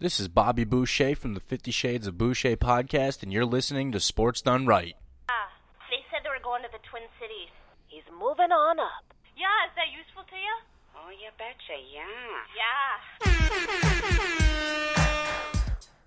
This is Bobby Boucher from the Fifty Shades of Boucher podcast, and you're listening to Sports Done Right. Ah, they said they were going to the Twin Cities. He's moving on up. Yeah, is that useful to you? Oh, you betcha, yeah. Yeah.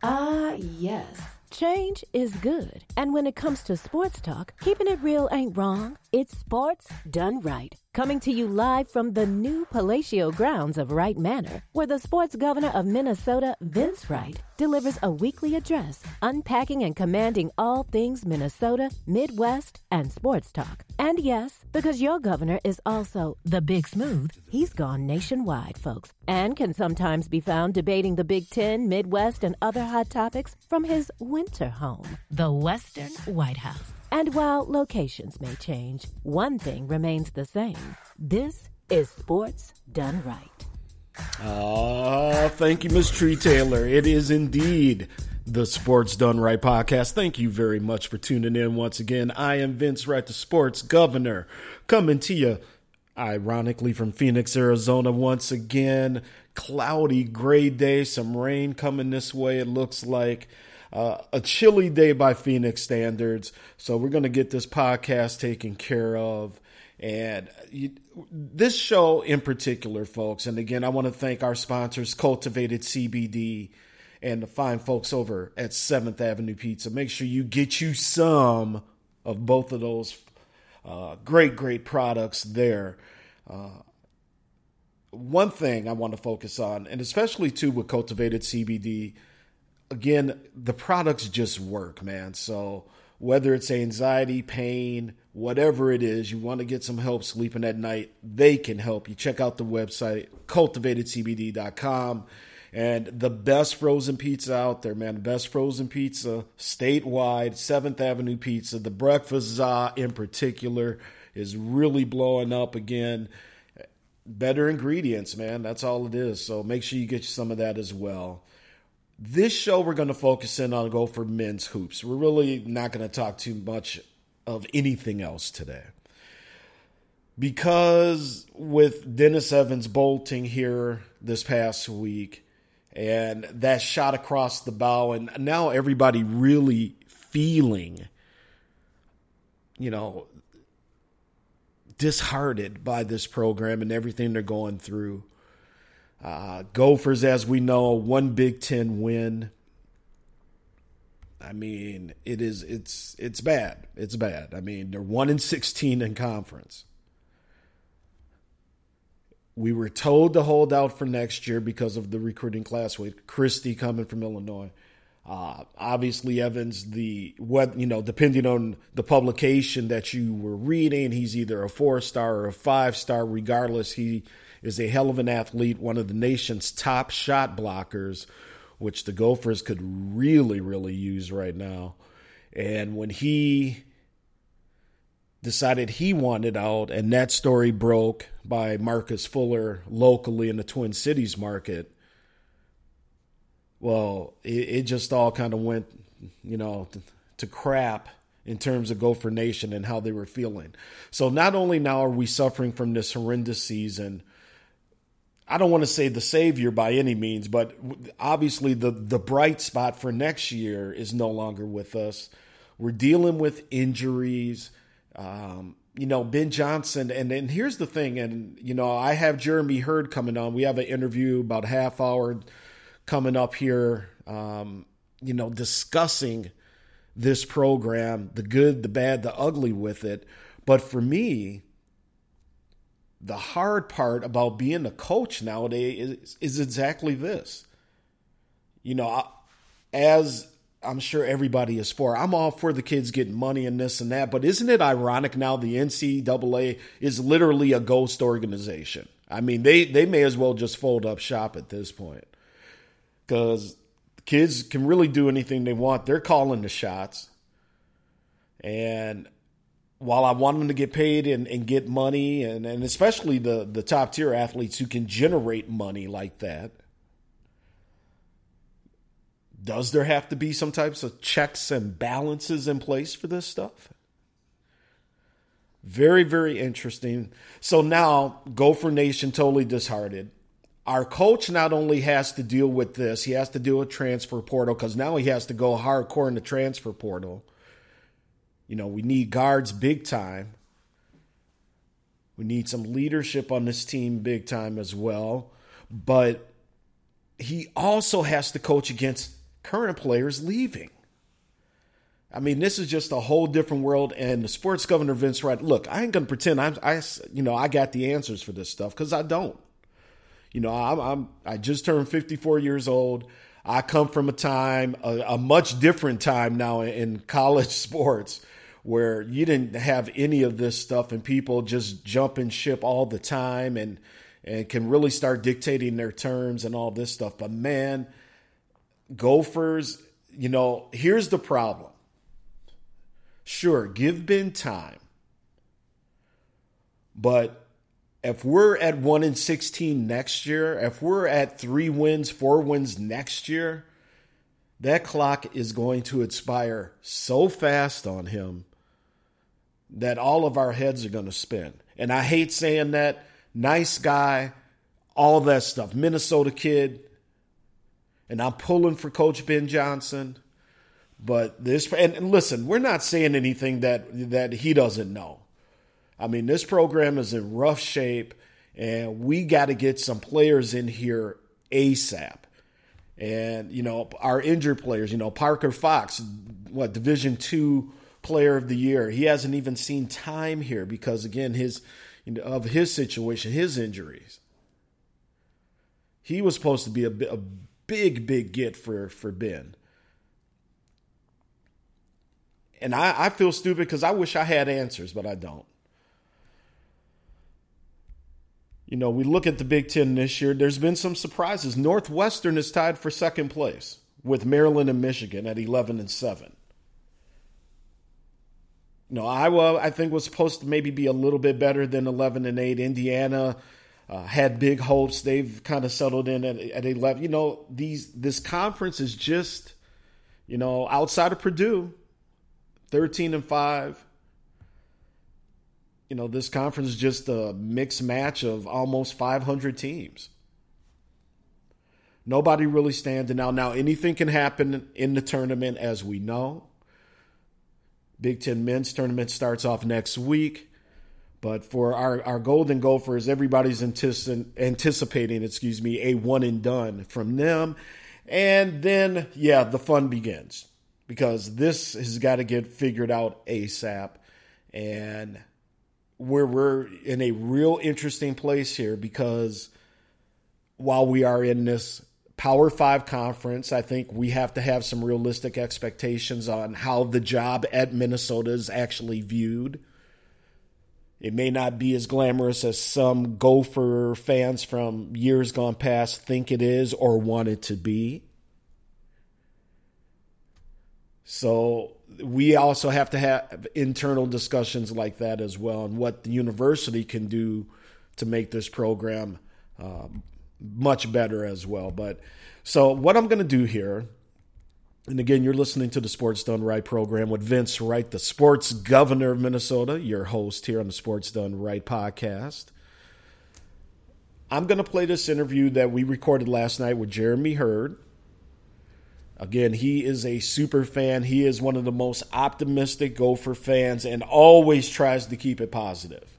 Ah, yes. Change is good. And when it comes to sports talk, keeping it real ain't wrong. It's sports done right. Coming to you live from the new palatial grounds of Wright Manor, where the sports governor of Minnesota, Vince Wright, delivers a weekly address unpacking and commanding all things Minnesota, Midwest, and sports talk. And yes, because your governor is also the Big Smooth, he's gone nationwide, folks, and can sometimes be found debating the Big Ten, Midwest, and other hot topics from his winter home, the Western White House. And while locations may change, one thing remains the same. This is sports done right. Ah, thank you, Miss Tree Taylor. It is indeed the Sports Done Right podcast. Thank you very much for tuning in once again. I am Vince Wright, the sports governor, coming to you, ironically, from Phoenix, Arizona, once again. Cloudy, gray day, some rain coming this way, it looks like. Uh, a chilly day by Phoenix standards. So we're going to get this podcast taken care of. And you, this show in particular, folks, and again, I want to thank our sponsors, Cultivated CBD and the fine folks over at 7th Avenue Pizza. Make sure you get you some of both of those uh, great, great products there. Uh, one thing I want to focus on, and especially too with Cultivated CBD, again, the products just work, man. So whether it's anxiety, pain, whatever it is, you want to get some help sleeping at night, they can help you. Check out the website, cultivatedcbd.com. And the best frozen pizza out there, man. Best frozen pizza statewide, 7th Avenue Pizza. The breakfast za in particular is really blowing up again. Better ingredients, man. That's all it is. So make sure you get some of that as well. This show, we're going to focus in on Gopher men's hoops. We're really not going to talk too much of anything else today. Because with Dennis Evans bolting here this past week and that shot across the bow, and now everybody really feeling, you know, disheartened by this program and everything they're going through. Uh, Gophers, as we know, one Big Ten win. I mean, it is it's it's bad. It's bad. I mean, they're one in sixteen in conference. We were told to hold out for next year because of the recruiting class with Christie coming from Illinois. Uh, obviously, Evans, the what you know, depending on the publication that you were reading, he's either a four star or a five star. Regardless, he is a hell of an athlete, one of the nation's top shot blockers, which the Gophers could really, really use right now. And when he decided he wanted out, and that story broke by Marcus Fuller locally in the Twin Cities market, well, it, it just all kind of went, you know, to, to crap in terms of Gopher Nation and how they were feeling. So not only now are we suffering from this horrendous season, I don't want to say the savior by any means, but obviously the the bright spot for next year is no longer with us. We're dealing with injuries. Um, you know, Ben Johnson, and and here's the thing, and you know, I have Jeremy Hurd coming on. We have an interview about half hour coming up here. Um, you know, discussing this program, the good, the bad, the ugly with it. But for me, the hard part about being a coach nowadays is, is exactly this. You know, as I'm sure everybody is for, I'm all for the kids getting money and this and that, but isn't it ironic now the NCAA is literally a ghost organization? I mean, they, they may as well just fold up shop at this point because kids can really do anything they want. They're calling the shots. And while I want them to get paid and, and get money, and, and especially the, the top tier athletes who can generate money like that, does there have to be some types of checks and balances in place for this stuff? Very, very interesting. So now, Gopher Nation totally disheartened. our coach not only has to deal with this, he has to deal with transfer portal because now he has to go hardcore in the transfer portal. You know, we need guards big time. We need some leadership on this team big time as well. But he also has to coach against current players leaving. I mean, this is just a whole different world. And the sports governor Vince Wright, look, I ain't gonna pretend I'm, I, you know, I got the answers for this stuff because I don't. You know, I'm, I'm, I just turned 54 years old. I come from a time, a, a much different time now in college sports, where you didn't have any of this stuff, and people just jump and ship all the time, and and can really start dictating their terms and all this stuff. But man, Gophers, you know, here's the problem Sure, give Ben time. But if we're at 1 in 16 next year, if we're at 3 wins, 4 wins next year, that clock is going to expire so fast on him that all of our heads are going to spin. And I hate saying that. Nice guy, all that stuff. Minnesota kid. And I'm pulling for Coach Ben Johnson. But this and, listen, we're not saying anything that that he doesn't know. I mean, this program is in rough shape, and we got to get some players in here ASAP. And you know, our injured players, you know, Parker Fox, what Division two player of the year. He hasn't even seen time here because again, his of his situation, his injuries. He was supposed to be a, a big, big get for for Ben. And I, I feel stupid because I wish I had answers, but I don't. You know, we look at the Big Ten this year, there's been some surprises. Northwestern is tied for second place with Maryland and Michigan at 11 and 7. Know, Iowa, I think, was supposed to maybe be a little bit better than 11 and 8. Indiana uh, had big hopes. They've kind of settled in at, at 11. You know, these this conference is just, you know, outside of Purdue, 13 and 5. You know, this conference is just a mixed match of almost 500 teams. Nobody really standing out. Now, anything can happen in the tournament, as we know. Big Ten men's tournament starts off next week. But for our, our Golden Gophers, everybody's anticipating, excuse me, a one and done from them. And then, yeah, the fun begins because this has got to get figured out ASAP. And where we're in a real interesting place here because while we are in this Power Five conference, I think we have to have some realistic expectations on how the job at Minnesota is actually viewed. It may not be as glamorous as some Gopher fans from years gone past think it is or want it to be. So we also have to have internal discussions like that as well, and what the university can do to make this program uh, much better as well. But so what I'm going to do here, and again, you're listening to the Sports Done Right program with Vince Wright, the sports governor of Minnesota, your host here on the Sports Done Right podcast. I'm going to play this interview that we recorded last night with Jeremy Hurd Again, he is a super fan. He is one of the most optimistic Gopher fans and always tries to keep it positive.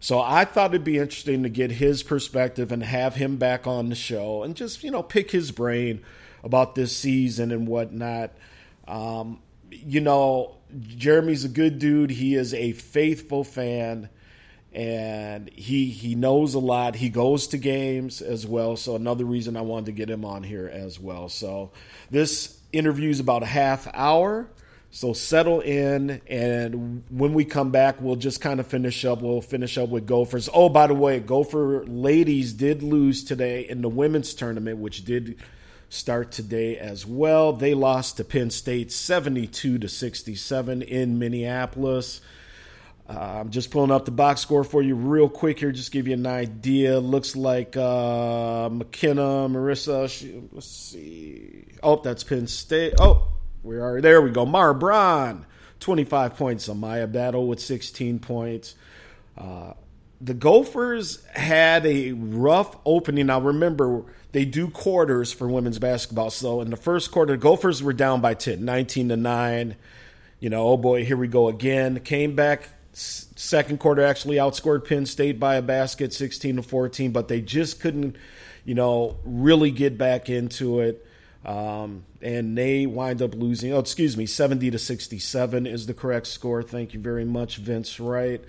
So I thought it'd be interesting to get his perspective and have him back on the show and just, you know, pick his brain about this season and whatnot. Um, you know, Jeremy's a good dude. He is a faithful fan and he he knows a lot. He goes to games as well. So another reason I wanted to get him on here as well. So this interview is about a half hour. So settle in, and when we come back, we'll just kind of finish up. We'll finish up with Gophers. Oh, by the way, Gopher ladies did lose today in the women's tournament, which did start today as well. They lost to Penn State 72 to 67 in Minneapolis. Uh, I'm just pulling up the box score for you real quick here, just give you an idea. Looks like uh, McKenna, Marissa. She, let's see. Oh, that's Penn State. Oh, we are there. We go. Mara Braun, 25 points. Amaya Battle with 16 points. Uh, the Gophers had a rough opening. Now, remember, they do quarters for women's basketball. So in the first quarter, Gophers were down by 10, 19 to 9. You know, oh boy, here we go again. Came back second quarter, actually outscored Penn State by a basket, 16 to 14, but they just couldn't, you know, really get back into it. Um, and they wind up losing. Oh, excuse me, 70 to 67 is the correct score. Thank you very much, Vince Wright.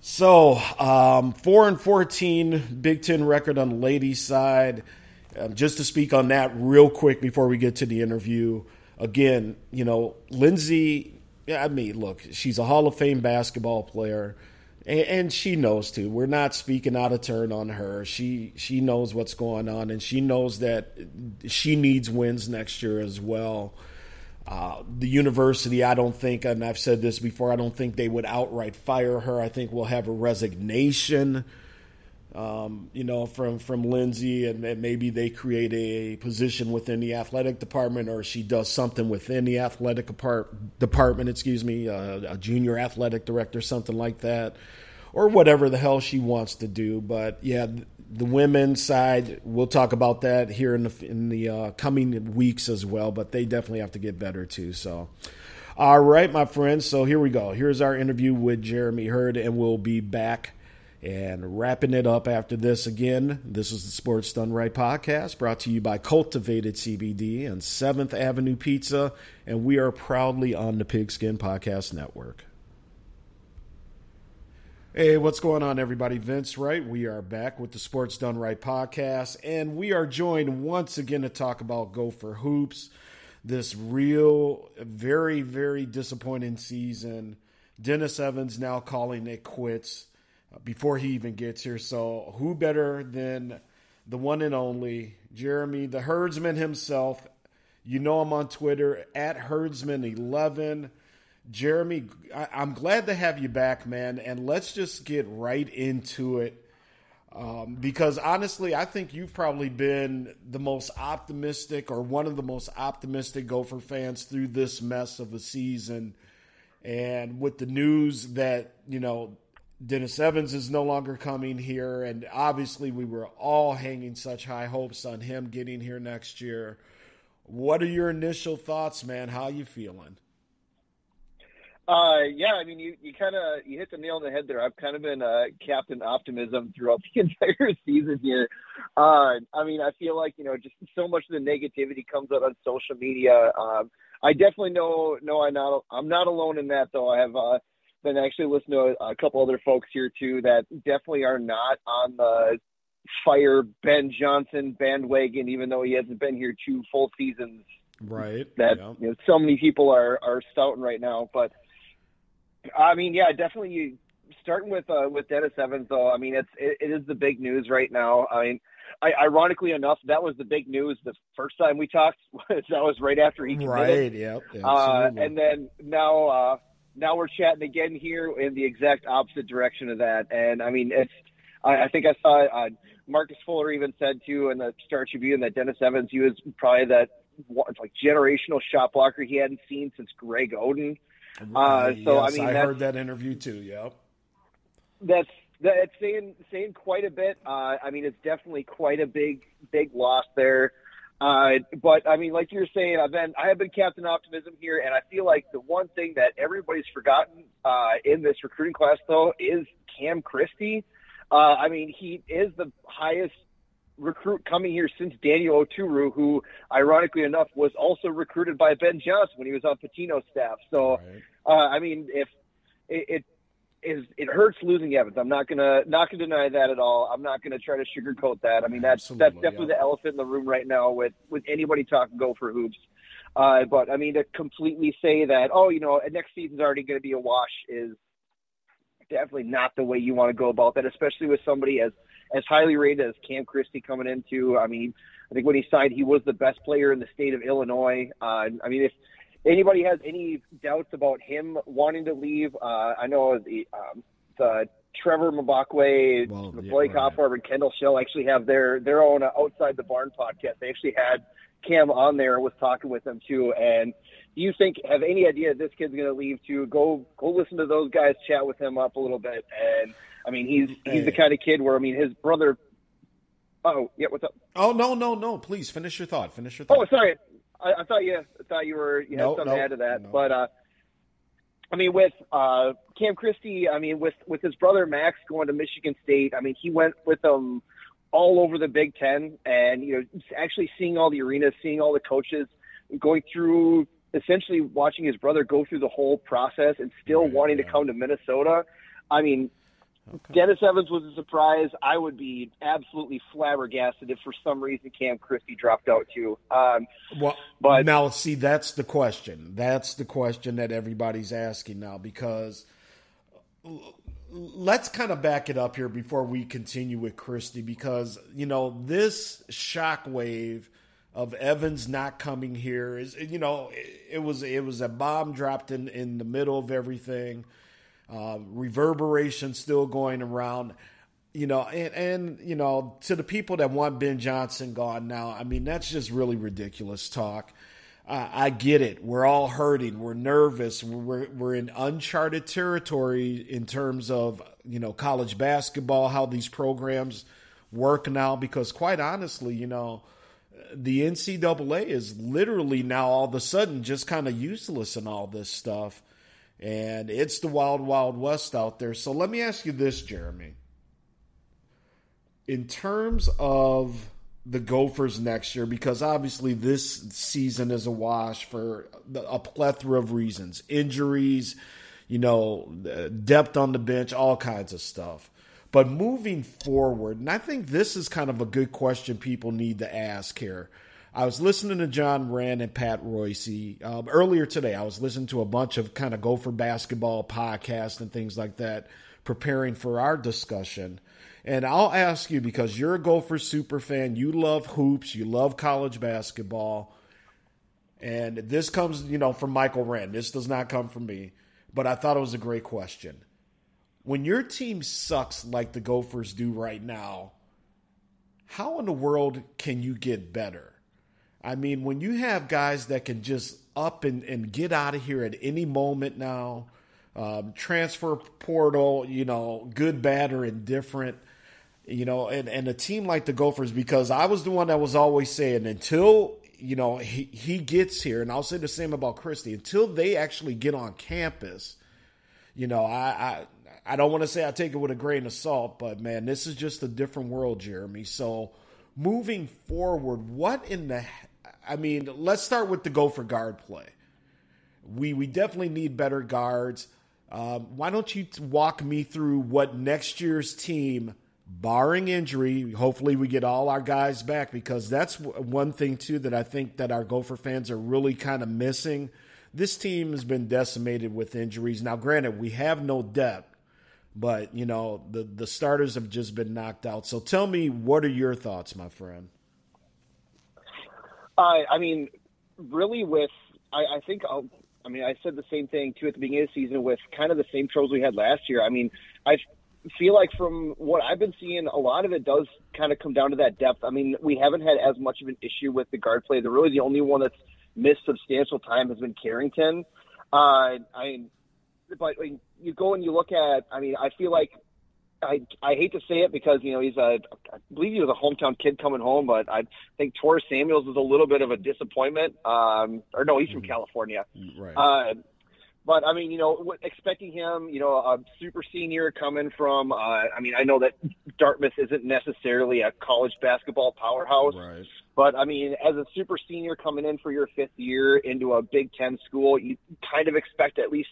So, um, 4 and 14 Big Ten record on the ladies' side. Um, just to speak on that real quick before we get to the interview. Again, you know, Lindsay, I mean, look, she's a Hall of Fame basketball player. And, she knows too. We're not speaking out of turn on her. She she knows what's going on, and she knows that she needs wins next year as well. Uh, the university, I don't think, and I've said this before, I don't think they would outright fire her. I think we'll have a resignation, um, you know, from from Lindsay, and, and, maybe they create a position within the athletic department, or she does something within the athletic depart- department. Excuse me, uh, a junior athletic director, something like that, or whatever the hell she wants to do. But yeah, the women's side, we'll talk about that here in the in the uh, coming weeks as well. But they definitely have to get better too. So, all right, my friends. So here we go. Here's our interview with Jeremy Hurd, and we'll be back and wrapping it up after this. Again, this is the Sports Done Right podcast, brought to you by Cultivated CBD and Seventh Avenue Pizza, and we are proudly on the Pigskin Podcast Network. Hey, what's going on, everybody? Vince Wright. We are back with the Sports Done Right podcast, and we are joined once again to talk about Gopher Hoops. This real, very, very disappointing season. Dennis Evans now calling it quits before he even gets here. So, who better than the one and only Jeremy, the herdsman himself? You know him on Twitter at herdsman11 Jeremy, I, am glad to have you back, man. And let's just get right into it. Um, because honestly, I think you've probably been the most optimistic or one of the most optimistic Gopher fans through this mess of a season. And with the news that, you know, Dennis Evans is no longer coming here. And obviously, we were all hanging such high hopes on him getting here next year. What are your initial thoughts, man? How you feeling? Uh, yeah, I mean, you, you kind of you hit the nail on the head there. I've kind of been uh, Captain Optimism throughout the entire season here. Uh, I mean, I feel like you know just so much of the negativity comes out on social media. Um, I definitely know know I'm not I'm not alone in that though. I have uh, been actually listen to a, a couple other folks here too that definitely are not on the fire Ben Johnson bandwagon, even though he hasn't been here two full seasons. Right. That yeah. you know, so many people are are stouting right now, but I mean, yeah, definitely. You starting with uh, with Dennis Evans, though. I mean, it's it, it is the big news right now. I mean, I, ironically enough, that was the big news the first time we talked. that was right after he committed. Right. Yep. Uh, and then now, uh, now we're chatting again here in the exact opposite direction of that. And I mean, it's. I, I think I saw uh, Marcus Fuller even said too in the Star Tribune that Dennis Evans, he was probably that like generational shot blocker he hadn't seen since Greg Oden. Uh, so yes, I mean, I heard that interview too. Yep. That's that's saying saying quite a bit. Uh, I mean, it's definitely quite a big big loss there. Uh, but I mean, like you're saying, I've been I have been captain optimism here, and I feel like the one thing that everybody's forgotten uh, in this recruiting class though is Cam Christie. Uh, I mean, he is the highest recruit coming here since Daniel Oturu, who, ironically enough, was also recruited by Ben Johnson when he was on Pitino's staff. So, right. uh, I mean, if it, it is, it hurts losing Evans. I'm not gonna not gonna deny that at all. I'm not gonna try to sugarcoat that. I mean, that's Absolutely, that's definitely yeah. the elephant in the room right now with with anybody talking Gopher hoops. Uh, but I mean, to completely say that, oh, you know, next season's already going to be a wash is definitely not the way you want to go about that, especially with somebody as as highly rated as Cam Christie coming into. I mean, I think when he signed, he was the best player in the state of Illinois. Uh, I mean, if anybody has any doubts about him wanting to leave, uh, I know the um, the Trevor Mbakwe, well, Blake yeah, right. and Kendall Shell actually have their their own uh, outside the barn podcast. They actually had Cam on there, was talking with them too, and do you think have any idea this kid's going to leave? To go go listen to those guys chat with him up a little bit and I mean, he's he's Hey. the kind of kid where I mean, his brother. Oh yeah, what's up? Oh no, no, no! Please finish your thought. Finish your thought. Oh, sorry. I, I thought you I thought you were you know No, something no, to add that, no. but uh, I mean, with uh, Cam Christie, I mean, with with his brother Max going to Michigan State, I mean, he went with them all over the Big Ten, and you know, actually seeing all the arenas, seeing all the coaches, going through essentially watching his brother go through the whole process, and still Right, wanting yeah. to come to Minnesota. I mean, Dennis Evans was a surprise. I would be absolutely flabbergasted if for some reason Cam Christie dropped out too. Um, Well, But- now see, that's the question. That's the question that everybody's asking now because let's kind of back it up here before we continue with Christie because you know this shockwave of Evans not coming here is you know it, it was it was a bomb dropped in in the middle of everything. Uh, reverberation still going around you know, and, and you know, to the people that want Ben Johnson gone now, I mean, that's just really ridiculous talk. I get it. We're all hurting. We're nervous. We're we're in uncharted territory in terms of you know college basketball, how these programs work now. Because quite honestly, you know, the NCAA is literally now all of a sudden just kind of useless in all this stuff, and it's the wild wild west out there. So let me ask you this, Jeremy in terms of the Gophers next year, because obviously this season is a wash for a plethora of reasons injuries, you know, depth on the bench, all kinds of stuff. But moving forward, and I think this is kind of a good question people need to ask here. I was listening to John Rand and Pat Royce um, earlier today. I was listening to a bunch of kind of Gopher basketball podcasts and things like that, preparing for our discussion. And I'll ask you because you're a Gopher super fan, you love hoops, you love college basketball, and this comes, you know, from Michael Rand. This does not come from me, but I thought it was a great question. When your team sucks like the Gophers do right now, how in the world can you get better? I mean, when you have guys that can just up and, and get out of here at any moment now, um, transfer portal, you know, good, bad, or indifferent, you know, and, and a team like the Gophers, because I was the one that was always saying until, you know, he, he gets here, and I'll say the same about Christie, until they actually get on campus, you know, I, I, I don't want to say I take it with a grain of salt, but man, this is just a different world, Jeremy. So moving forward, what in the, I mean, let's start with the Gopher guard play. We, we definitely need better guards. Um, why don't you walk me through what next year's team, barring injury, hopefully we get all our guys back because that's one thing too that I think that our Gopher fans are really kind of missing. This team has been decimated with injuries. Now, granted, we have no depth, but you know the the starters have just been knocked out. So tell me, what are your thoughts, my friend? I I mean, really, with I, I think I'll, I mean, I said the same thing too at the beginning of the season with kind of the same troubles we had last year. I mean, I feel like from what I've been seeing, a lot of it does kind of come down to that depth. I mean, we haven't had as much of an issue with the guard play. The really the only one that's missed substantial time has been Carrington. Uh, I, mean, but when you go and you look at, I mean, I feel like I I hate to say it because you know he's a I believe he was a hometown kid coming home, but I think Taurus Samuels is a little bit of a disappointment. Um, or no, he's from California. Right. Uh, but I mean, you know, what- expecting him, you know, a super senior coming from. Uh, I mean, I know that Dartmouth isn't necessarily a college basketball powerhouse, right. but I mean, as a super senior coming in for your fifth year into a Big Ten school, you kind of expect at least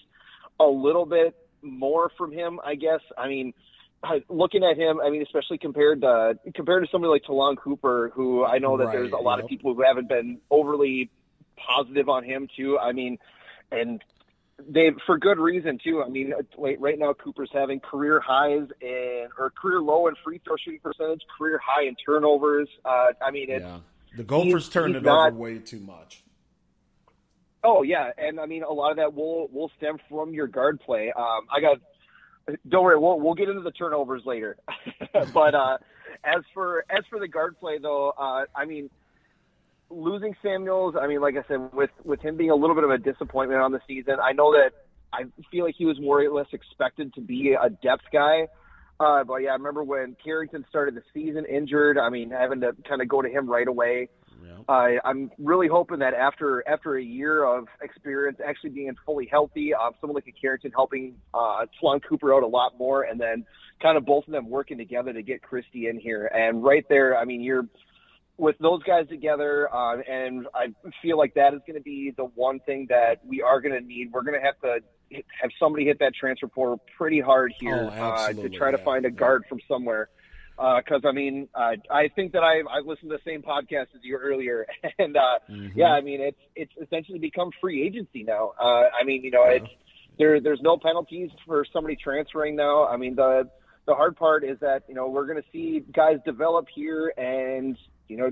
a little bit more from him, I guess. I mean, looking at him, I mean, especially compared to compared to somebody like Ta'Lon Cooper, who I know that Right, there's a lot yep. of people who haven't been overly positive on him too. I mean, and they for good reason too. I mean, right right now Cooper's having career highs in or career low in free throw shooting percentage, career high in turnovers. Uh, I mean, it's Yeah. The Gophers he's- turned he's it not- over way too much. Oh yeah, and I mean a lot of that will will stem from your guard play. Um, I got. Don't worry, we'll we'll get into the turnovers later. but uh, as for as for the guard play though, uh, I mean, losing Samuels. I mean, like I said, with with him being a little bit of a disappointment on the season, I know that I feel like he was more or less expected to be a depth guy. Uh, but yeah, I remember when Carrington started the season injured. I mean, having to kind of go to him right away. Yeah. Uh, I'm really hoping that after after a year of experience, actually being fully healthy, um, someone like a Carrington helping uh, Swan Cooper out a lot more, and then kind of both of them working together to get Christie in here. And right there, I mean, you're with those guys together, uh, and I feel like that is going to be the one thing that we are going to need. We're going to have to hit- have somebody hit that transfer portal pretty hard here Oh, uh, to try to find a yeah. guard from somewhere. Because I mean, uh, I think that I I listened to the same podcast as you earlier, and uh, Mm-hmm. yeah, I mean it's it's essentially become free agency now. Uh, I mean, you know, it's there there's no penalties for somebody transferring now. I mean the the hard part is that you know we're going to see guys develop here and you know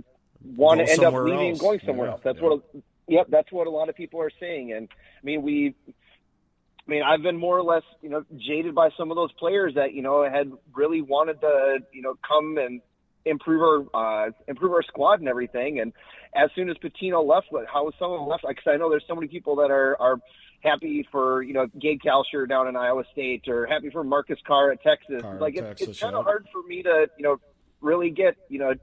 want to end up leaving and else. going somewhere Yeah, else. That's yeah. what yep, that's what a lot of people are saying. And I mean we I mean, I've been more or less, you know, jaded by some of those players that, you know, had really wanted to, you know, come and improve our uh, improve our squad and everything. And as soon as Pitino left, how was someone left? Because I know there's so many people that are are happy for you know Gabe Kalscheur down in Iowa State or happy for Marcus Carr at Texas. Carr at like it's, Texas, it's kind yeah. of hard for me to, you know, really get, you know,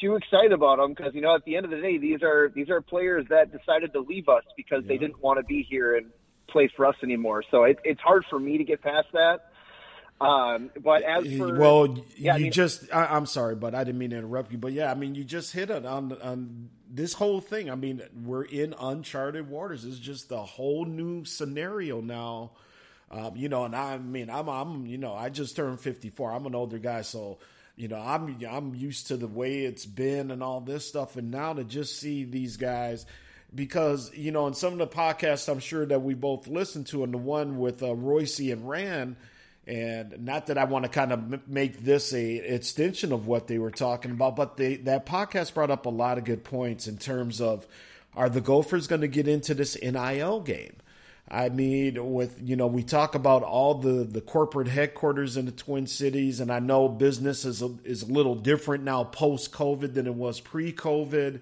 too excited about them because you know at the end of the day these are these are players that decided to leave us because they didn't want to be here and play for us anymore. So it, it's hard for me to get past that. Um, but as for well, yeah, I you mean- just I, I'm sorry, but I didn't mean to interrupt you. But yeah, I mean, you just hit it on on this whole thing. I mean, we're in uncharted waters. It's just a whole new scenario now. Um, you know, and I mean, I'm I'm you know, I just turned 54. I'm an older guy, so you know, I'm I'm used to the way it's been and all this stuff, and now to just see these guys. Because you know, in some of the podcasts, I'm sure that we both listened to, and the one with uh, Royce and Rand, and not that I want to kind of m- make this a extension of what they were talking about, but they, that podcast brought up a lot of good points in terms of are the Gophers going to get into this NIL game? I mean, with you know, we talk about all the the corporate headquarters in the Twin Cities, and I know business is a, is a little different now post COVID than it was pre COVID.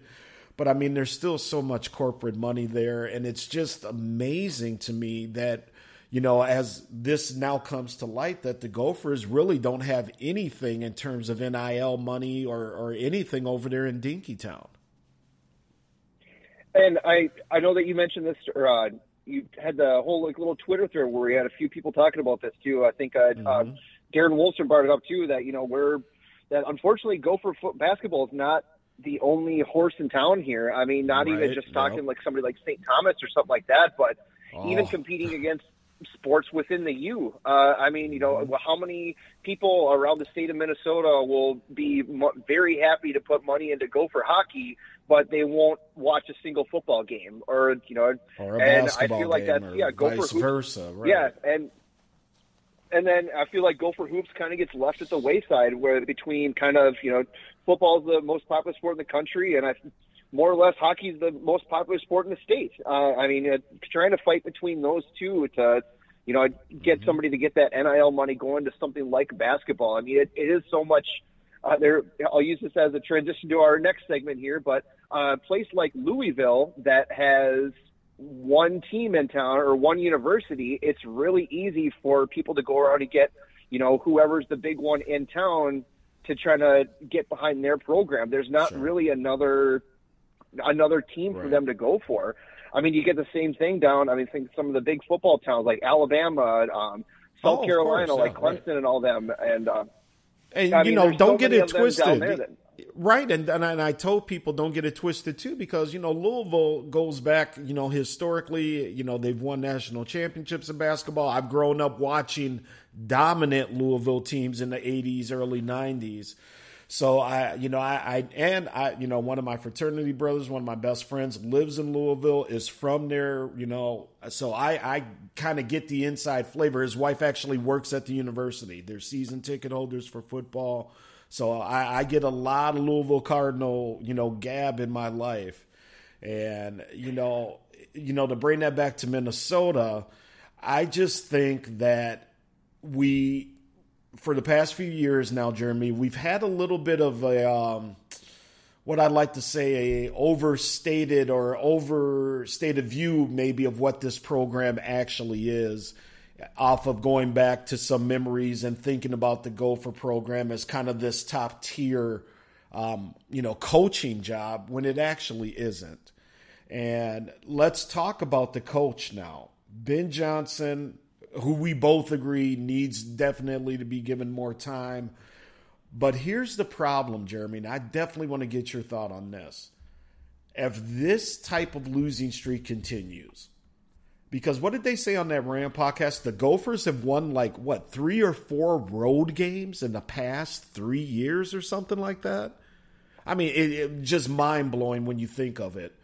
But I mean, there's still so much corporate money there, and it's just amazing to me that you know, as this now comes to light, that the Gophers really don't have anything in terms of NIL money or, or anything over there in Dinkytown. And I I know that you mentioned this, or uh, you had the whole like little Twitter thread where we had a few people talking about this too. I think uh, uh, Darren Wolfson brought it up too that you know we're that unfortunately Gopher foot basketball is not the only horse in town here. I mean, not even just talking yep. like somebody like St. Thomas or something like that, but even Oh. competing against sports within the U. Uh, I mean, you know, how many people around the state of Minnesota will be mo- very happy to put money into Gopher hockey, but they won't watch a single football game or you know, Or and I feel like that's yeah, Gopher vice hoops- versa. Right. yeah, and and then I feel like Gopher hoops kind of gets left at the wayside, where between kind of you know football's the most popular sport in the country, and I more or less hockey's the most popular sport in the state. Uh, I mean, uh, trying to fight between those two to you know get Mm-hmm. somebody to get that NIL money going to something like basketball. I mean, it, it is so much. Uh, there, I'll use this as a transition to our next segment here, but uh, a place like Louisville that has one team in town or one university, it's really easy for people to go around and get, you know, whoever's the big one in town to try to get behind their program. There's not Sure. really another another team for them to go for. I mean, you get the same thing down. I mean, think some of the big football towns like Alabama, um, Oh, South of Carolina, course, like yeah, right. Clemson, and all them. And uh, And I you mean, know, don't get it of them down twisted. that- Right, and, and I- and I told people don't get it twisted too because you know Louisville goes back, you know, historically, you know they've won national championships in basketball. I've grown up watching dominant Louisville teams in the '80s, early '90s. So I, you know, I, I and I, you know, one of my fraternity brothers, one of my best friends, lives in Louisville, is from there, you know. So I, I kind of get the inside flavor. His wife actually works at the university. They're season ticket holders for football. So I, I get a lot of Louisville Cardinal, you know, gab in my life, and you know, you know, to bring that back to Minnesota, I just think that we for the past few years now, Jeremy, we've had a little bit of a um, what I'd like to say a overstated or overstated view maybe of what this program actually is. off of going back to some memories and thinking about the Gopher program as kind of this top tier, um, you know, coaching job when it actually isn't. And let's talk about the coach now. Ben Johnson, who we both agree needs definitely to be given more time. But here's the problem, Jeremy, and I definitely want to get your thought on this. If this type of losing streak continues, because what did they say on that Rand podcast? The Gophers have won like what three or four road games in the past three years or something like that. I mean, it, it just mind blowing when you think of it.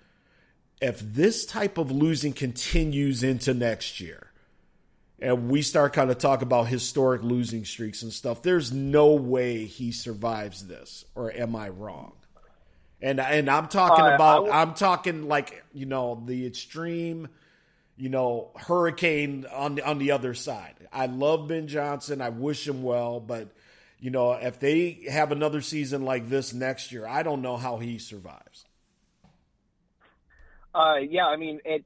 If this type of losing continues into next year, and we start kind of talk about historic losing streaks and stuff, there's no way he survives this. Or am I wrong? And and I'm talking uh, about w- I'm talking like you know the extreme you know, hurricane on the on the other side. I love Ben Johnson. I wish him well, but you know, if they have another season like this next year, I don't know how he survives. Uh, yeah, I mean, it.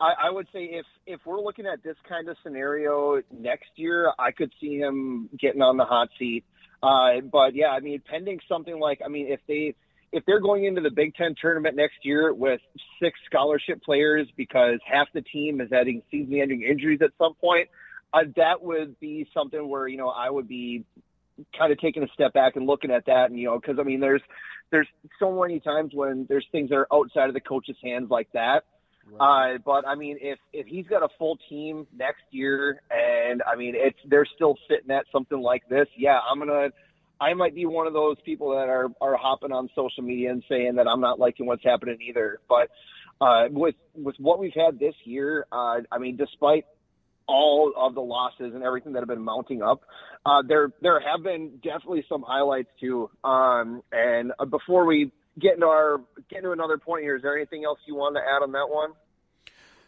I, I would say if if we're looking at this kind of scenario next year, I could see him getting on the hot seat. Uh, but yeah, I mean, pending something like, I mean, if they if they're going into the Big Ten tournament next year with six scholarship players because half the team is having season-ending injuries at some point, uh, that would be something where you know I would be kind of taking a step back and looking at that, and you know, because I mean, there's there's so many times when there's things that are outside of the coach's hands like that. Right. Uh, but I mean, if if he's got a full team next year, and I mean, it's they're still sitting at something like this, yeah, I'm gonna I might be one of those people that are are hopping on social media and saying that I'm not liking what's happening either. But uh, with with what we've had this year, uh, I mean, despite all of the losses and everything that have been mounting up, uh, there there have been definitely some highlights too. Um, and uh, before we get to our get into another point here, is there anything else you want to add on that one?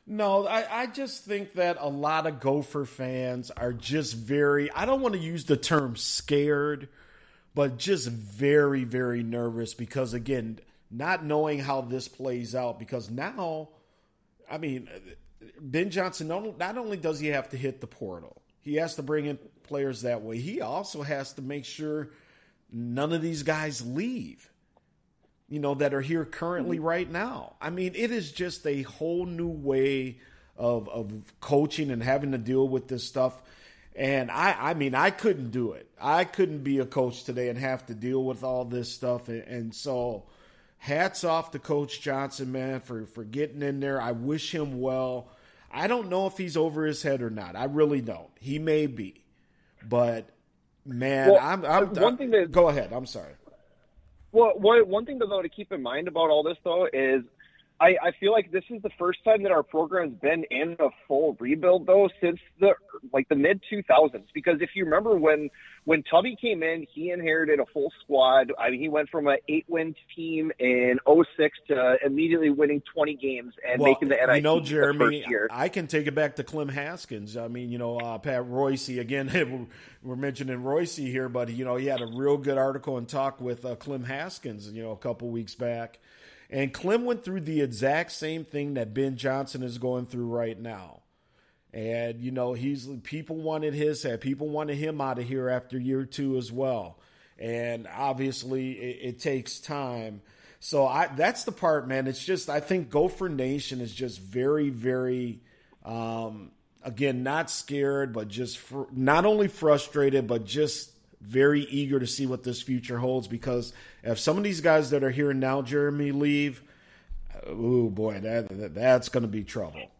No, I, I just think that a lot of Gopher fans are just very, I don't want to use the term scared, but just very, very nervous because, again, not knowing how this plays out. Because now, I mean, Ben Johnson, not only does he have to hit the portal, he has to bring in players that way, he also has to make sure none of these guys leave. You know, that are here currently mm-hmm. right now. I mean, it is just a whole new way of, of coaching and having to deal with this stuff and I, I mean, I couldn't do it. I couldn't be a coach today and have to deal with all this stuff. And, and so, hats off to Coach Johnson, man, for, for getting in there. I wish him well. I don't know if he's over his head or not. I really don't. He may be, but man, well, I'm, I'm, one thing that go ahead. I'm sorry. Well, one thing though to keep in mind about all this though is I, I feel like this is the first time that our program's been in a full rebuild though since the like the mid 2000s. Because if you remember when when Tubby came in, he inherited a full squad. I mean, he went from an eight win team in 06 to immediately winning 20 games and well, making the NIT. You know, Jeremy, I can take it back to Clem Haskins. I mean, you know, uh, Pat Royce again. we're mentioning Royce here, but you know, he had a real good article and talk with uh, Clem Haskins. You know, a couple weeks back and Clem went through the exact same thing that Ben Johnson is going through right now. And you know, he's people wanted his head. People wanted him out of here after year two as well. And obviously, it, it takes time. So I that's the part, man. It's just I think Gopher Nation is just very, very, um, again, not scared, but just fr- not only frustrated, but just very eager to see what this future holds because if some of these guys that are here now, Jeremy, leave, oh boy, that, that that's going to be trouble.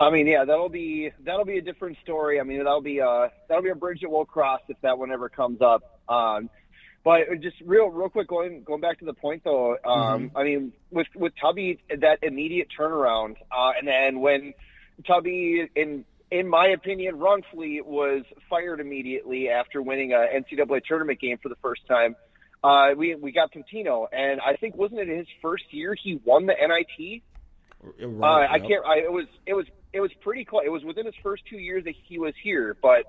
I mean, yeah, that'll be that'll be a different story. I mean, that'll be a that'll be a bridge that we'll cross if that one ever comes up. Um, but just real real quick, going going back to the point though. Um, mm-hmm. I mean, with with Tubby, that immediate turnaround, uh, and then when Tubby in in my opinion, wrongfully was fired immediately after winning a NCAA tournament game for the first time. Uh, we we got Pitino, and I think wasn't it his first year he won the NIT? Right, uh, I can't. I, it was it was it was pretty close. It was within his first two years that he was here, but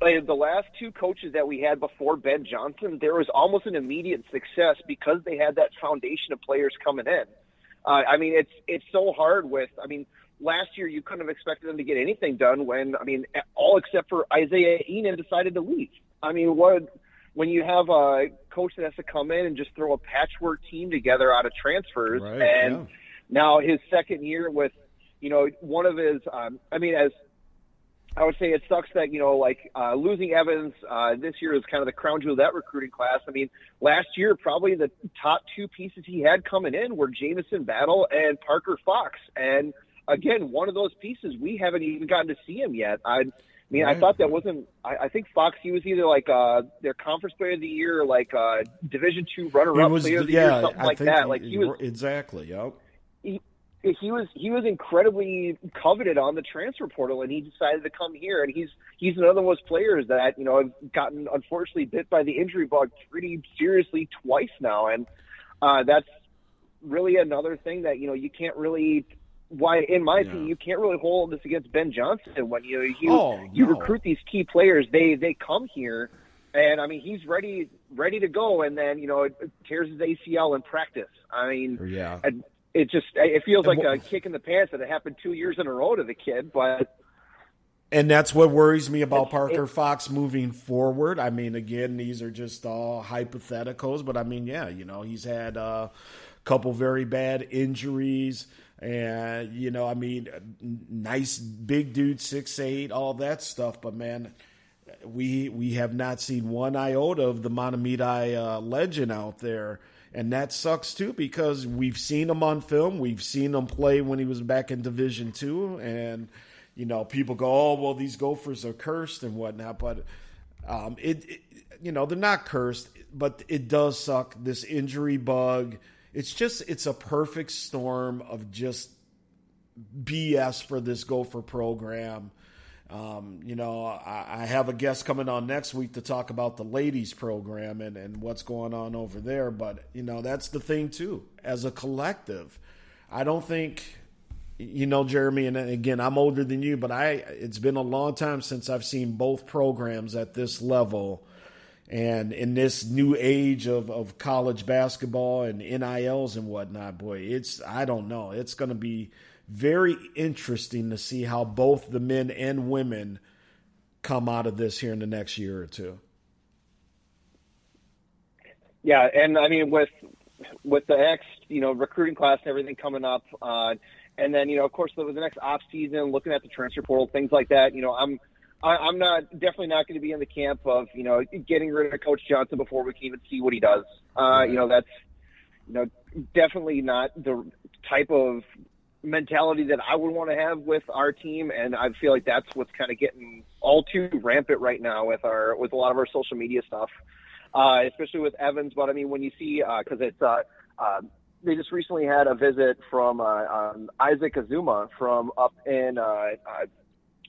uh, the last two coaches that we had before Ben Johnson, there was almost an immediate success because they had that foundation of players coming in. Uh, I mean, it's it's so hard with. I mean, last year you couldn't have expected them to get anything done when I mean all except for Isaiah Ihnen decided to leave. I mean what when you have a coach that has to come in and just throw a patchwork team together out of transfers Right, and yeah. now his second year with you know one of his um, I mean as I would say it sucks that you know like uh, losing Evans uh, this year is kind of the crown jewel of that recruiting class. I mean, last year probably the top two pieces he had coming in were Jamison Battle and Parker Fox, and again, one of those pieces we haven't even gotten to see him yet. I mean, I thought that wasn't. I, I think Fox he was either like uh, their conference player of the year, or like uh, Division two runner-up was, player of the year, yeah, or something I like that. Like he was exactly. Yep. he, he was he was incredibly coveted on the transfer portal, and he decided to come here. And he's he's another one of those players that you know have gotten unfortunately bit by the injury bug pretty seriously twice now, and uh, that's really another thing that you know you can't really. Why, in my opinion, you can't really hold this against Ben Johnson when you you Oh, you no. recruit these key players. They they come here, and I mean he's ready ready to go, and then you know it tears his ACL in practice. I mean, Yeah. and it just it feels like And a kick in the pants that it happened two years in a row to the kid. But And that's what worries me about Parker Fox moving forward. I mean, again, these are just all hypotheticals, but I mean, yeah, you know, he's had uh, a couple very bad injuries, and you know, I mean, nice big dude, six eight, all that stuff. But man, we we have not seen one iota of the Mahtomedi uh, legend out there. And that sucks too because we've seen him on film. We've seen him play when he was back in Division Two, and you know, people go, "Oh, well, these Gophers are cursed and whatnot," but um, it, it, you know, they're not cursed, but it does suck. This injury bug, it's just, it's a perfect storm of just BS for this Gopher program. Um, you know, I, I have a guest coming on next week to talk about the ladies program and, and what's going on over there. But, you know, that's the thing, too. As a collective, I don't think, you know, Jeremy, and again, I'm older than you, but I it's been a long time since I've seen both programs at this level. And in this new age of, of college basketball and NILs and whatnot, boy, it's, I don't know. It's going to be very interesting to see how both the men and women come out of this here in the next year or two. yeah, and I mean with with the next you know recruiting class and everything coming up, uh, and then you know of course the, the next off season, looking at the transfer portal, things like that. You know, I'm I, I'm not definitely not going to be in the camp of you know getting rid of Coach Johnson before we can even see what he does. Uh, you know, that's you know definitely not the type of mentality that I would want to have with our team, and I feel like that's what's kind of getting all too rampant right now with our with a lot of our social media stuff, uh, especially with Evans. But I mean, when you see because it's uh, uh, they just recently had a visit from uh, um, Isaac Asuma from up in uh, uh,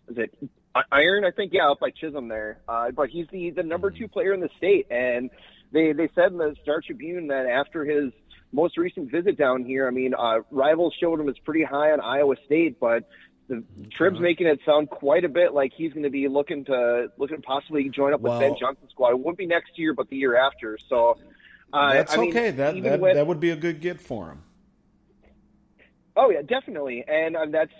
is it Iron? I think yeah, up by Chisholm there. Uh, but he's the the number two player in the state, and they they said in the Star Tribune that after his most recent visit down here, I mean, uh, rivals showed him as pretty high on Iowa State, but the Trib's making it sound quite a bit like he's going to be looking to looking to possibly join up with Well- Ben Johnson's squad. It wouldn't be next year, but the year after. So uh, That's I mean, okay. That that, with- that would be a good get for him. Oh yeah, definitely, and um, that's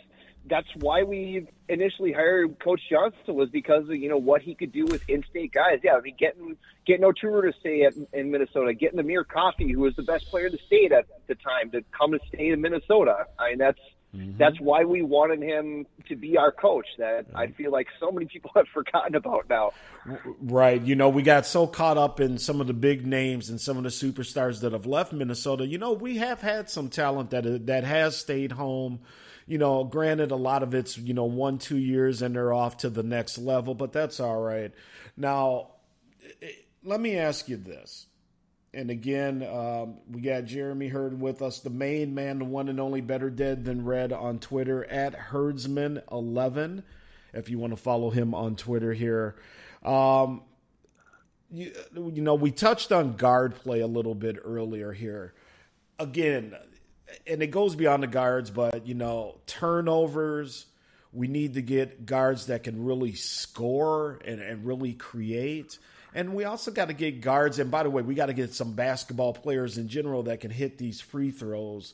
that's why we initially hired Coach Johnson was because of you know what he could do with in-state guys. Yeah, I mean getting getting Oturu to stay at, in Minnesota, getting Amir Coffey, who was the best player in the state at the time, to come and stay in Minnesota. I mean that's mm-hmm. that's why we wanted him to be our coach. That I feel like so many people have forgotten about now. Right. You know, we got so caught up in some of the big names and some of the superstars that have left Minnesota. You know, we have had some talent that that has stayed home. You know, granted, a lot of it's you know one two years and they're off to the next level, but that's all right. Now, eh, let me ask you this. And again, um, we got Jeremy Hurd with us, the main man, the one and only Better Dead Than Red on Twitter at Herdsman11. If you want to follow him on Twitter here, um, you, you know, we touched on guard play a little bit earlier here. Again, and it goes beyond the guards, but you know, turnovers. We need to get guards that can really score and, and really create. And we also got to get guards. And by the way, we got to get some basketball players in general that can hit these free throws.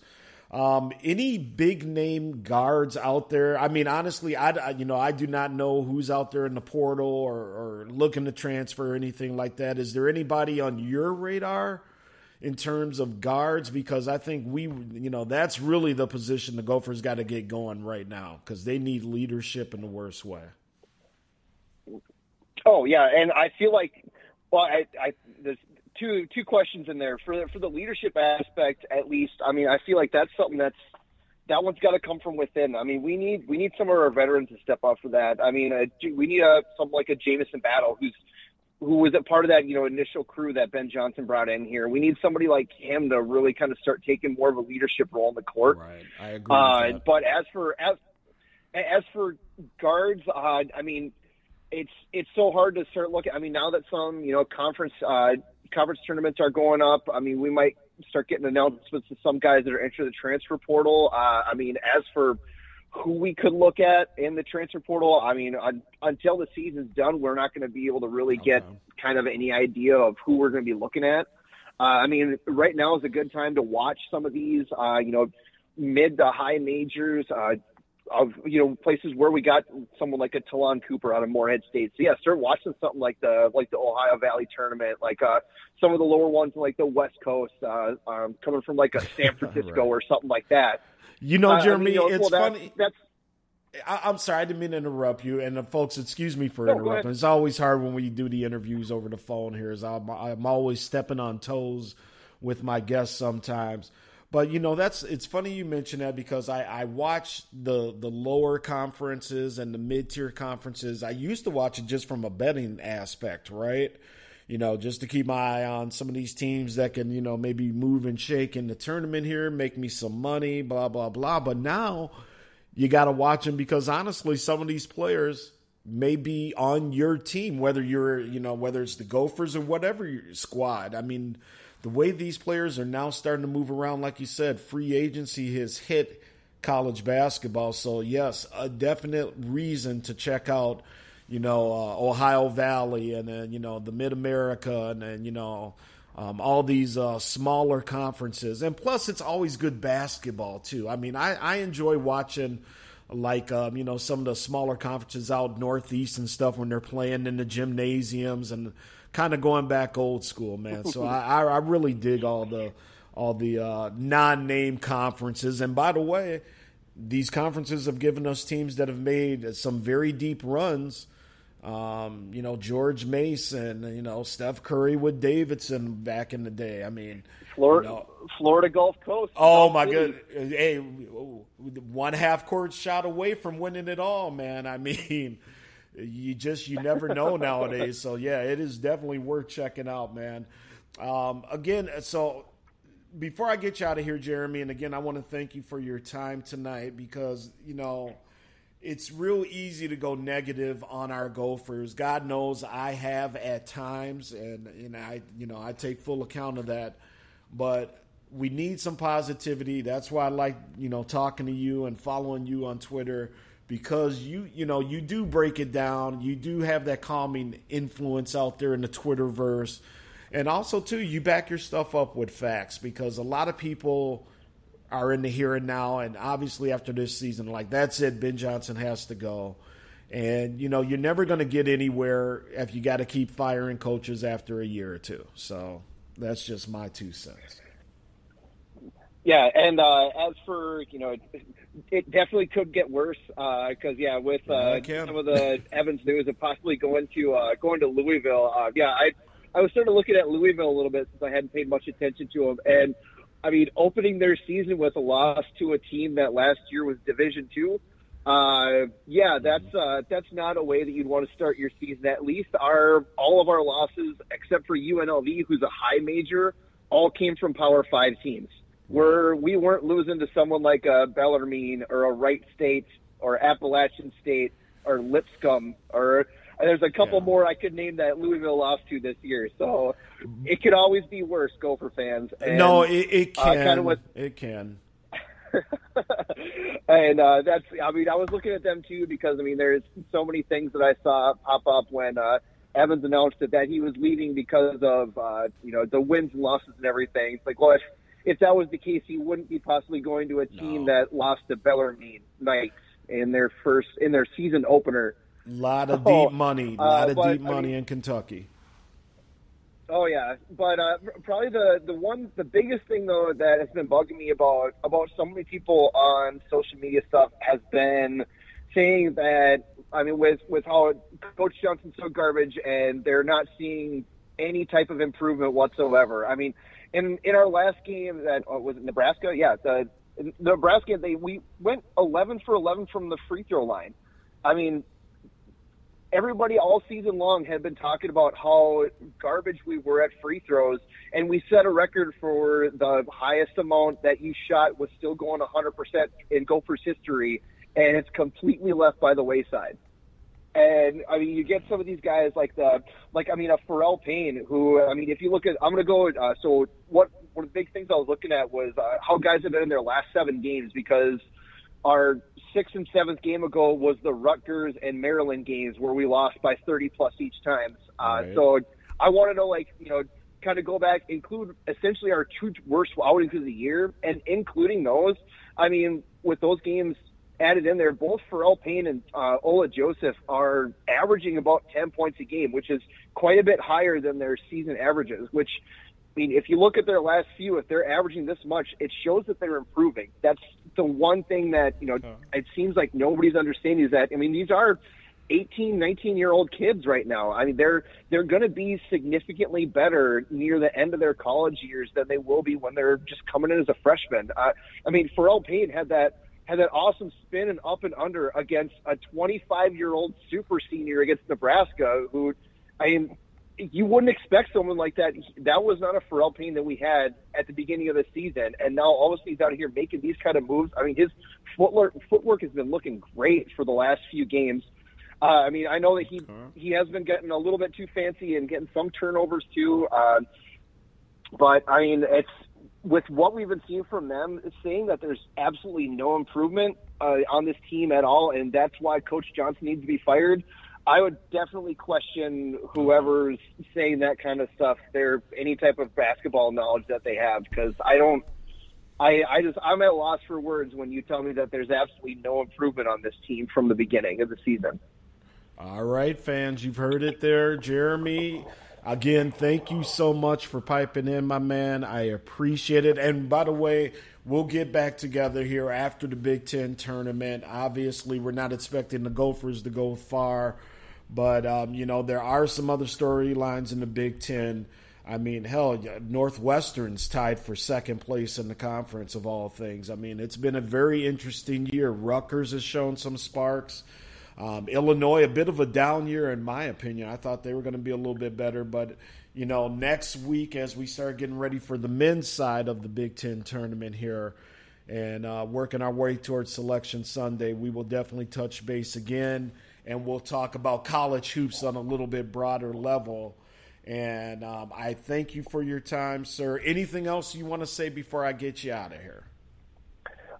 Um, any big name guards out there? I mean, honestly, I you know I do not know who's out there in the portal or, or looking to transfer or anything like that. Is there anybody on your radar in terms of guards? Because I think we, you know, that's really the position the Gophers got to get going right now because they need leadership in the worst way. Oh yeah, and I feel like, well, I, I there's two two questions in there for the, for the leadership aspect. At least, I mean, I feel like that's something that's that one's got to come from within. I mean, we need we need some of our veterans to step up for that. I mean, uh, we need a some like a Jamison Battle who's who was a part of that you know initial crew that Ben Johnson brought in here. We need somebody like him to really kind of start taking more of a leadership role in the court. Right, I agree. Uh, but as for as as for guards, uh, I mean, it's it's so hard to start looking. I mean, now that some you know conference uh, conference tournaments are going up, I mean, we might start getting announcements to some guys that are entering the transfer portal. Uh, I mean, as for who we could look at in the transfer portal, I mean, un, until the season's done, we're not going to be able to really get okay. kind of any idea of who we're going to be looking at. Uh, I mean, right now is a good time to watch some of these, uh, you know, mid to high majors, uh, of you know places where we got someone like a Ta'Lon Cooper out of Morehead State. So yeah, start watching something like the like the Ohio Valley tournament, like uh, some of the lower ones like the West Coast, uh, um, coming from like a San Francisco right. or something like that. You know, Jeremy, uh, I mean, it's well, funny. That's, I, am sorry, I didn't mean to interrupt you. And uh, folks, excuse me for interrupting. It's always hard when we do the interviews over the phone here. Is I'm, I'm always stepping on toes with my guests sometimes. But you know that's it's funny you mention that because I, I watch the the lower conferences and the mid tier conferences. I used to watch it just from a betting aspect, right? You know, just to keep my eye on some of these teams that can, you know, maybe move and shake in the tournament here, make me some money, blah blah blah. But now you got to watch them because honestly, some of these players may be on your team, whether you're, you know, whether it's the Gophers or whatever squad. I mean the way these players are now starting to move around, like you said, free agency has hit college basketball. So yes, a definite reason to check out, you know, uh, Ohio Valley and then you know the Mid America and then you know um, all these uh, smaller conferences. And plus, it's always good basketball too. I mean, I, I enjoy watching like um, you know some of the smaller conferences out northeast and stuff when they're playing in the gymnasiums and kind of going back old school, man. So I, I really dig all the all the uh, non-name conferences. And by the way, these conferences have given us teams that have made some very deep runs. Um, you know, George Mason, you know, Steph Curry with Davidson back in the day. I mean, Florida, you know, Florida Gulf Coast. Oh my good, hey, one half court shot away from winning it all, man. I mean, you just you never know nowadays. So yeah, it is definitely worth checking out, man. Um, again, so before I get you out of here, Jeremy, and again, I want to thank you for your time tonight because you know it's real easy to go negative on our Gophers. God knows I have at times, and and I you know I take full account of that, but. We need some positivity. That's why I like, you know, talking to you and following you on Twitter because you you know you do break it down you do have that calming influence out there in the twitterverse and also too you back your stuff up with facts because a lot of people are in the here and now and obviously after this season like that's it ben johnson has to go. And you know you're never going to get anywhere if you got to keep firing coaches after a year or two. So that's just my two cents. Yeah, and uh, as for you know, it definitely could get worse because uh, yeah, with uh, yeah, some of the Evans news of possibly going to uh, going to Louisville. Uh, yeah, I I was sort of looking at Louisville a little bit since I hadn't paid much attention to them, and I mean, opening their season with a loss to a team that last year was Division Two. Uh, yeah, that's uh, that's not a way that you'd want to start your season. At least our all of our losses, except for UNLV, who's a high major, all came from Power Five teams. We're we weren't losing to someone like a Bellarmine or a Wright State or Appalachian State or Lipscomb or there's a couple yeah. more I could name that Louisville lost to this year. So it could always be worse, Gopher fans. And, no, it, it uh, can. Uh, it can. and uh, that's, I mean, I was looking at them too because, I mean, there's so many things that I saw pop up when uh, Evans announced that, that he was leaving because of uh, you know the wins and losses and everything. It's like, well, if, if that was the case, he wouldn't be possibly going to a team No. that lost to Bellarmine Knights in their first in their season opener. A lot of Oh, deep money, a uh, lot of but, deep I money mean- in Kentucky. Oh yeah, but uh, probably the the one the biggest thing though that has been bugging me about about so many people on social media stuff has been saying that I mean with with how Coach Johnson's so garbage and they're not seeing any type of improvement whatsoever. I mean, in in our last game that uh, was it Nebraska, yeah, the Nebraska they we went 11 for 11 from the free throw line. I mean, everybody all season long had been talking about how garbage we were at free throws, and we set a record for the highest amount that you shot was still going 100% in Gophers history, and it's completely left by the wayside. And I mean, you get some of these guys like the, like I mean, a Pharrel Payne, who I mean, if you look at, I'm to go. Uh, so what? One of the big things I was looking at was uh, how guys have been in their last seven games because our sixth and seventh game ago was the Rutgers and Maryland games where we lost by 30 plus each times. Uh, Right. So I want to know, like, you know, kind of go back, include essentially our two worst outings of the year, and including those. I mean, with those games added in there, both Pharrel Payne and uh, Ola Joseph are averaging about 10 points a game, which is quite a bit higher than their season averages, which I mean, if you look at their last few, if they're averaging this much, it shows that they're improving. That's the one thing that, you know, it seems like nobody's understanding is that, I mean, these are 18, 19 year old kids right now. I mean, they're, they're going to be significantly better near the end of their college years than they will be when they're just coming in as a freshman. Uh, I mean, Pharrel Payne had that, had that awesome spin and up and under against a 25 year old super senior against Nebraska who, I mean, you wouldn't expect someone like that. That was not a Pharrel Payne that we had at the beginning of the season, and now all of a sudden he's out here making these kind of moves. I mean, his footwork footwork has been looking great for the last few games. Uh, I mean, I know that he he has been getting a little bit too fancy and getting some turnovers too. Uh, but I mean, it's with what we've been seeing from them, it's saying that there's absolutely no improvement uh, on this team at all, and that's why Coach Johnson needs to be fired. I would definitely question whoever's saying that kind of stuff. Their any type of basketball knowledge that they have, because I don't. I, I just I'm at loss for words when you tell me that there's absolutely no improvement on this team from the beginning of the season. All right, fans, you've heard it there, Jeremy. Again, thank you so much for piping in, my man. I appreciate it. And by the way, we'll get back together here after the Big Ten tournament. Obviously, we're not expecting the Gophers to go far, but um, you know there are some other storylines in the Big Ten. I mean, hell, Northwestern's tied for second place in the conference of all things. I mean, it's been a very interesting year. Rutgers has shown some sparks. Um, Illinois, a bit of a down year, in my opinion. I thought they were going to be a little bit better, but you know, next week as we start getting ready for the men's side of the Big Ten tournament here, and uh, working our way towards Selection Sunday, we will definitely touch base again, and we'll talk about college hoops on a little bit broader level. And um, I thank you for your time, sir. Anything else you want to say before I get you out of here?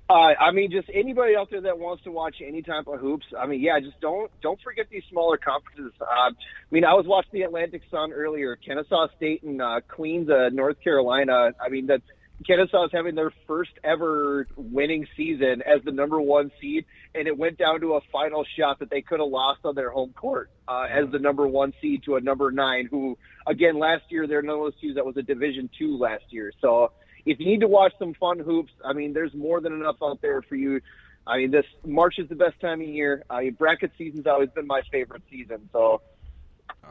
Uh, I mean, just anybody out there that wants to watch any type of hoops. I mean, yeah, just don't don't forget these smaller conferences. Uh, I mean, I was watching the Atlantic Sun earlier. Kennesaw State and uh, Queens, uh, North Carolina. I mean, that Kennesaw is having their first ever winning season as the number one seed, and it went down to a final shot that they could have lost on their home court uh, as the number one seed to a number nine. Who, again, last year they're none of those teams that was a Division two last year. So if you need to watch some fun hoops, I mean, there's more than enough out there for you. I mean, this March is the best time of year. I mean, bracket season's always been my favorite season. So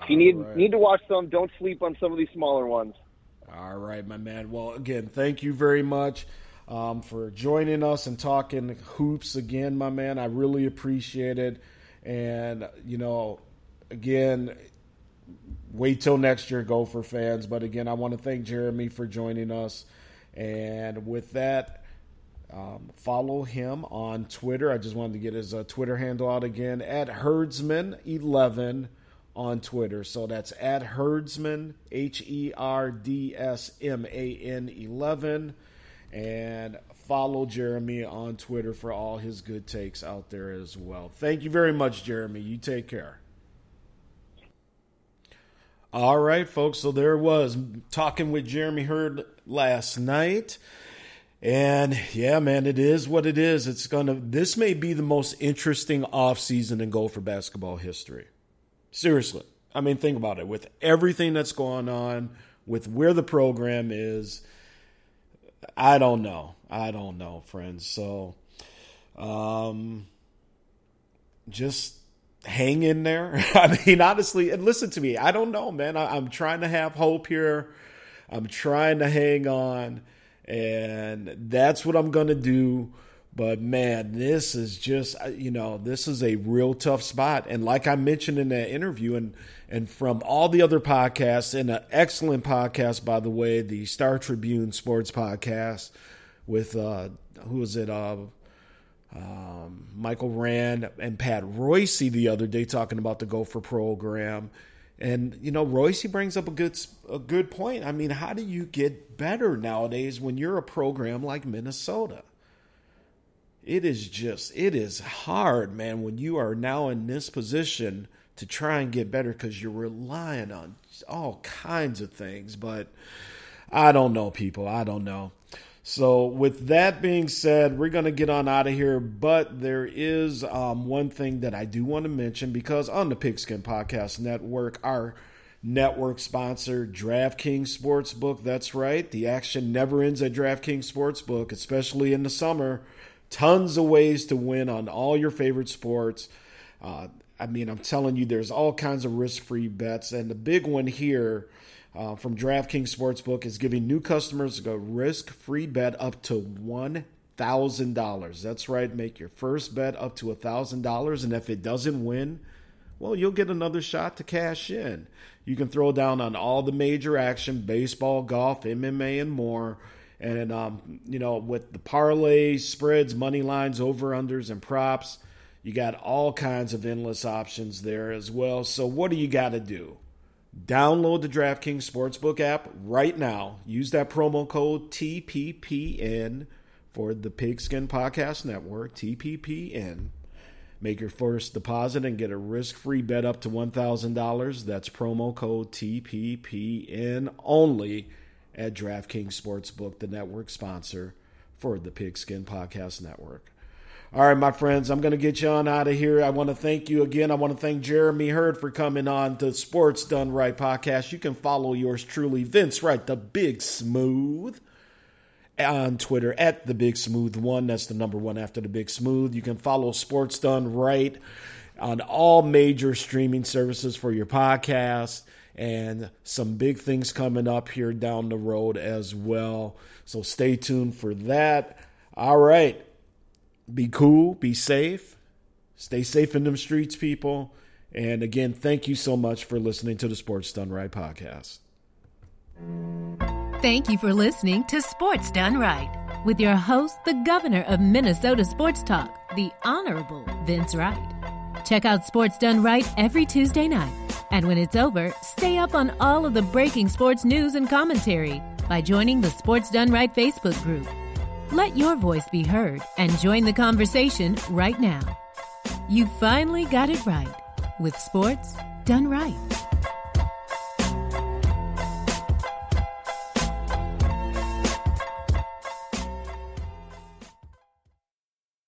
if you need right. need to watch some, don't sleep on some of these smaller ones. All right, my man. Well, again, thank you very much um, for joining us and talking hoops again, my man. I really appreciate it. And, you know, again, wait till next year, Gopher fans. But again, I want to thank Jeremy for joining us. And with that, um, follow him on Twitter. I just wanted to get his uh, Twitter handle out again at Herdsman11 on Twitter. So that's at Herdsman, H E R D S M A N 11. And follow Jeremy on Twitter for all his good takes out there as well. Thank you very much, Jeremy. You take care. All right, folks. So there was talking with Jeremy Hurd last night. And yeah, man, it is what it is. It's going to, this may be the most interesting offseason in Gopher basketball history. Seriously. I mean, think about it. With everything that's going on, with where the program is, I don't know. I don't know, friends. So, um, just hang in there. I mean, honestly, and listen to me. I don't know, man. I, I'm trying to have hope here. I'm trying to hang on, and that's what I'm to do. But man, this is just you know this is a real tough spot, and like I mentioned in that interview, and and from all the other podcasts, and an excellent podcast by the way, the Star Tribune Sports Podcast with uh, who is it? Uh, um, Michael Rand and Pat Reusse the other day talking about the Gopher program. And you know, Reusse brings up a good a good point. I mean, how do you get better nowadays when you're a program like Minnesota? It is just it is hard, man, when you are now in this position to try and get better because you're relying on all kinds of things. But I don't know, people. I don't know. So, with that being said, we're going to get on out of here. But there is um, one thing that I do want to mention because on the Pigskin Podcast Network, our network sponsor, DraftKings Sportsbook, that's right. The action never ends at DraftKings Sportsbook, especially in the summer. Tons of ways to win on all your favorite sports. Uh, I mean, I'm telling you, there's all kinds of risk free bets. And the big one here uh, from DraftKings Sportsbook is giving new customers a risk free bet up to $1,000. That's right, make your first bet up to $1,000. And if it doesn't win, well, you'll get another shot to cash in. You can throw down on all the major action baseball, golf, MMA, and more. And, um, you know, with the parlays, spreads, money lines, over unders, and props, you got all kinds of endless options there as well. So, what do you got to do? Download the DraftKings Sportsbook app right now. Use that promo code TPPN for the Pigskin Podcast Network, TPPN. Make your first deposit and get a risk free bet up to $1,000. That's promo code TPPN only at DraftKings Sportsbook, the network sponsor for the Pigskin Podcast Network. All right, my friends, I'm going to get you on out of here. I want to thank you again. I want to thank Jeremy Hurd for coming on the Sports Done Right podcast. You can follow yours truly, Vince Wright, the Big Smooth, on Twitter at the Big Smooth One. That's the number one after the Big Smooth. You can follow Sports Done Right on all major streaming services for your podcast and some big things coming up here down the road as well. So stay tuned for that. All right be cool, be safe, stay safe in them streets, people. And again, thank you so much for listening to the Sports Done Right podcast. Thank you for listening to Sports Done Right with your host, the governor of Minnesota Sports Talk, the Honorable Vince Wright. Check out Sports Done Right every Tuesday night. And when it's over, stay up on all of the breaking sports news and commentary by joining the Sports Done Right Facebook group. Let your voice be heard and join the conversation right now. You finally got it right with sports done right.